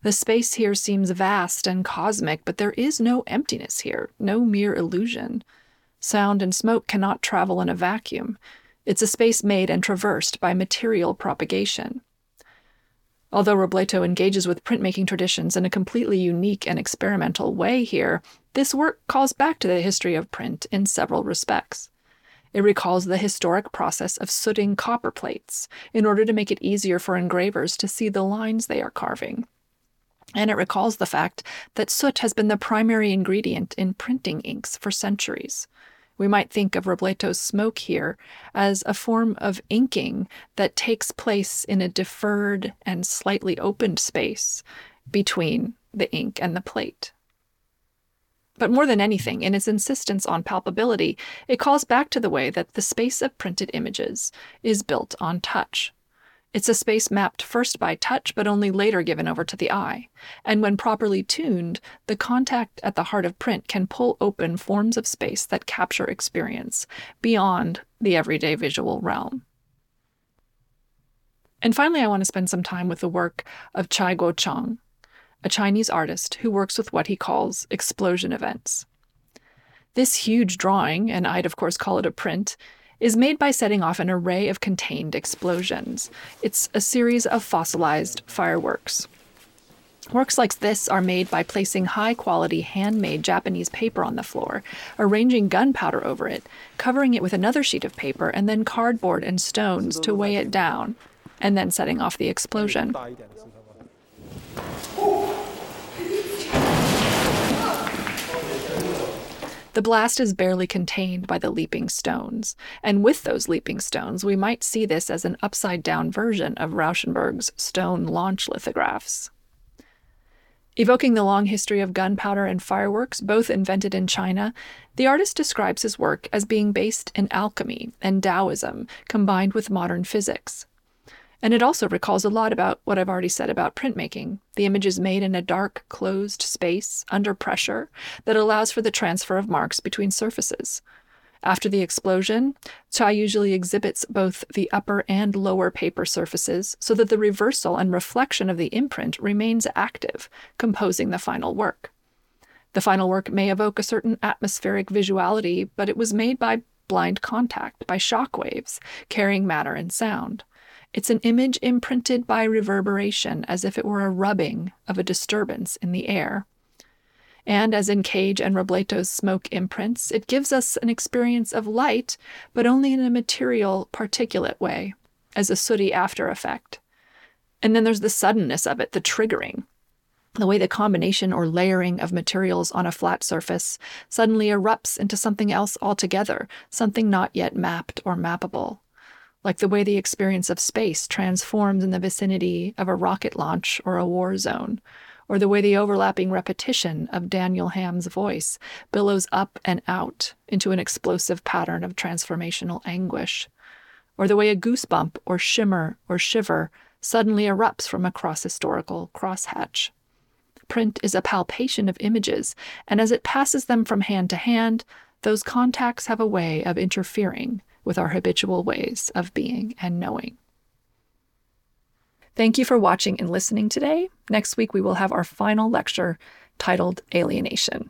The space here seems vast and cosmic, but there is no emptiness here, no mere illusion. Sound and smoke cannot travel in a vacuum. It's a space made and traversed by material propagation. Although Robleto engages with printmaking traditions in a completely unique and experimental way here, this work calls back to the history of print in several respects. It recalls the historic process of sooting copper plates in order to make it easier for engravers to see the lines they are carving. And it recalls the fact that soot has been the primary ingredient in printing inks for centuries. We might think of Robleto's smoke here as a form of inking that takes place in a deferred and slightly opened space between the ink and the plate. But more than anything, in its insistence on palpability, it calls back to the way that the space of printed images is built on touch. It's a space mapped first by touch, but only later given over to the eye. And when properly tuned, the contact at the heart of print can pull open forms of space that capture experience beyond the everyday visual realm. And finally, I want to spend some time with the work of Cai Guo-Qiang, a Chinese artist who works with what he calls explosion events. This huge drawing, and I'd of course call it a print, is made by setting off an array of contained explosions. It's a series of fossilized fireworks. Works like this are made by placing high quality handmade Japanese paper on the floor, arranging gunpowder over it, covering it with another sheet of paper, and then cardboard and stones to weigh it down, and then setting off the explosion. The blast is barely contained by the leaping stones, and with those leaping stones, we might see this as an upside down version of Rauschenberg's stone launch lithographs. Evoking the long history of gunpowder and fireworks, both invented in China, the artist describes his work as being based in alchemy and Taoism combined with modern physics. And it also recalls a lot about what I've already said about printmaking the images made in a dark, closed space under pressure that allows for the transfer of marks between surfaces. After the explosion, Cai usually exhibits both the upper and lower paper surfaces so that the reversal and reflection of the imprint remains active, composing the final work. The final work may evoke a certain atmospheric visuality, but it was made by blind contact, by shock waves, carrying matter and sound. It's an image imprinted by reverberation, as if it were a rubbing of a disturbance in the air. And as in Cage and Robleto's smoke imprints, it gives us an experience of light, but only in a material, particulate way, as a sooty after effect. And then there's the suddenness of it, the triggering. The way the combination or layering of materials on a flat surface suddenly erupts into something else altogether, something not yet mapped or mappable. Like the way the experience of space transforms in the vicinity of a rocket launch or a war zone, or the way the overlapping repetition of Daniel Hamm's voice billows up and out into an explosive pattern of transformational anguish, or the way a goosebump or shimmer or shiver suddenly erupts from a cross historical crosshatch. Print is a palpation of images, and as it passes them from hand to hand, those contacts have a way of interfering with our habitual ways of being and knowing. Thank you for watching and listening today. Next week, we will have our final lecture titled Alienation.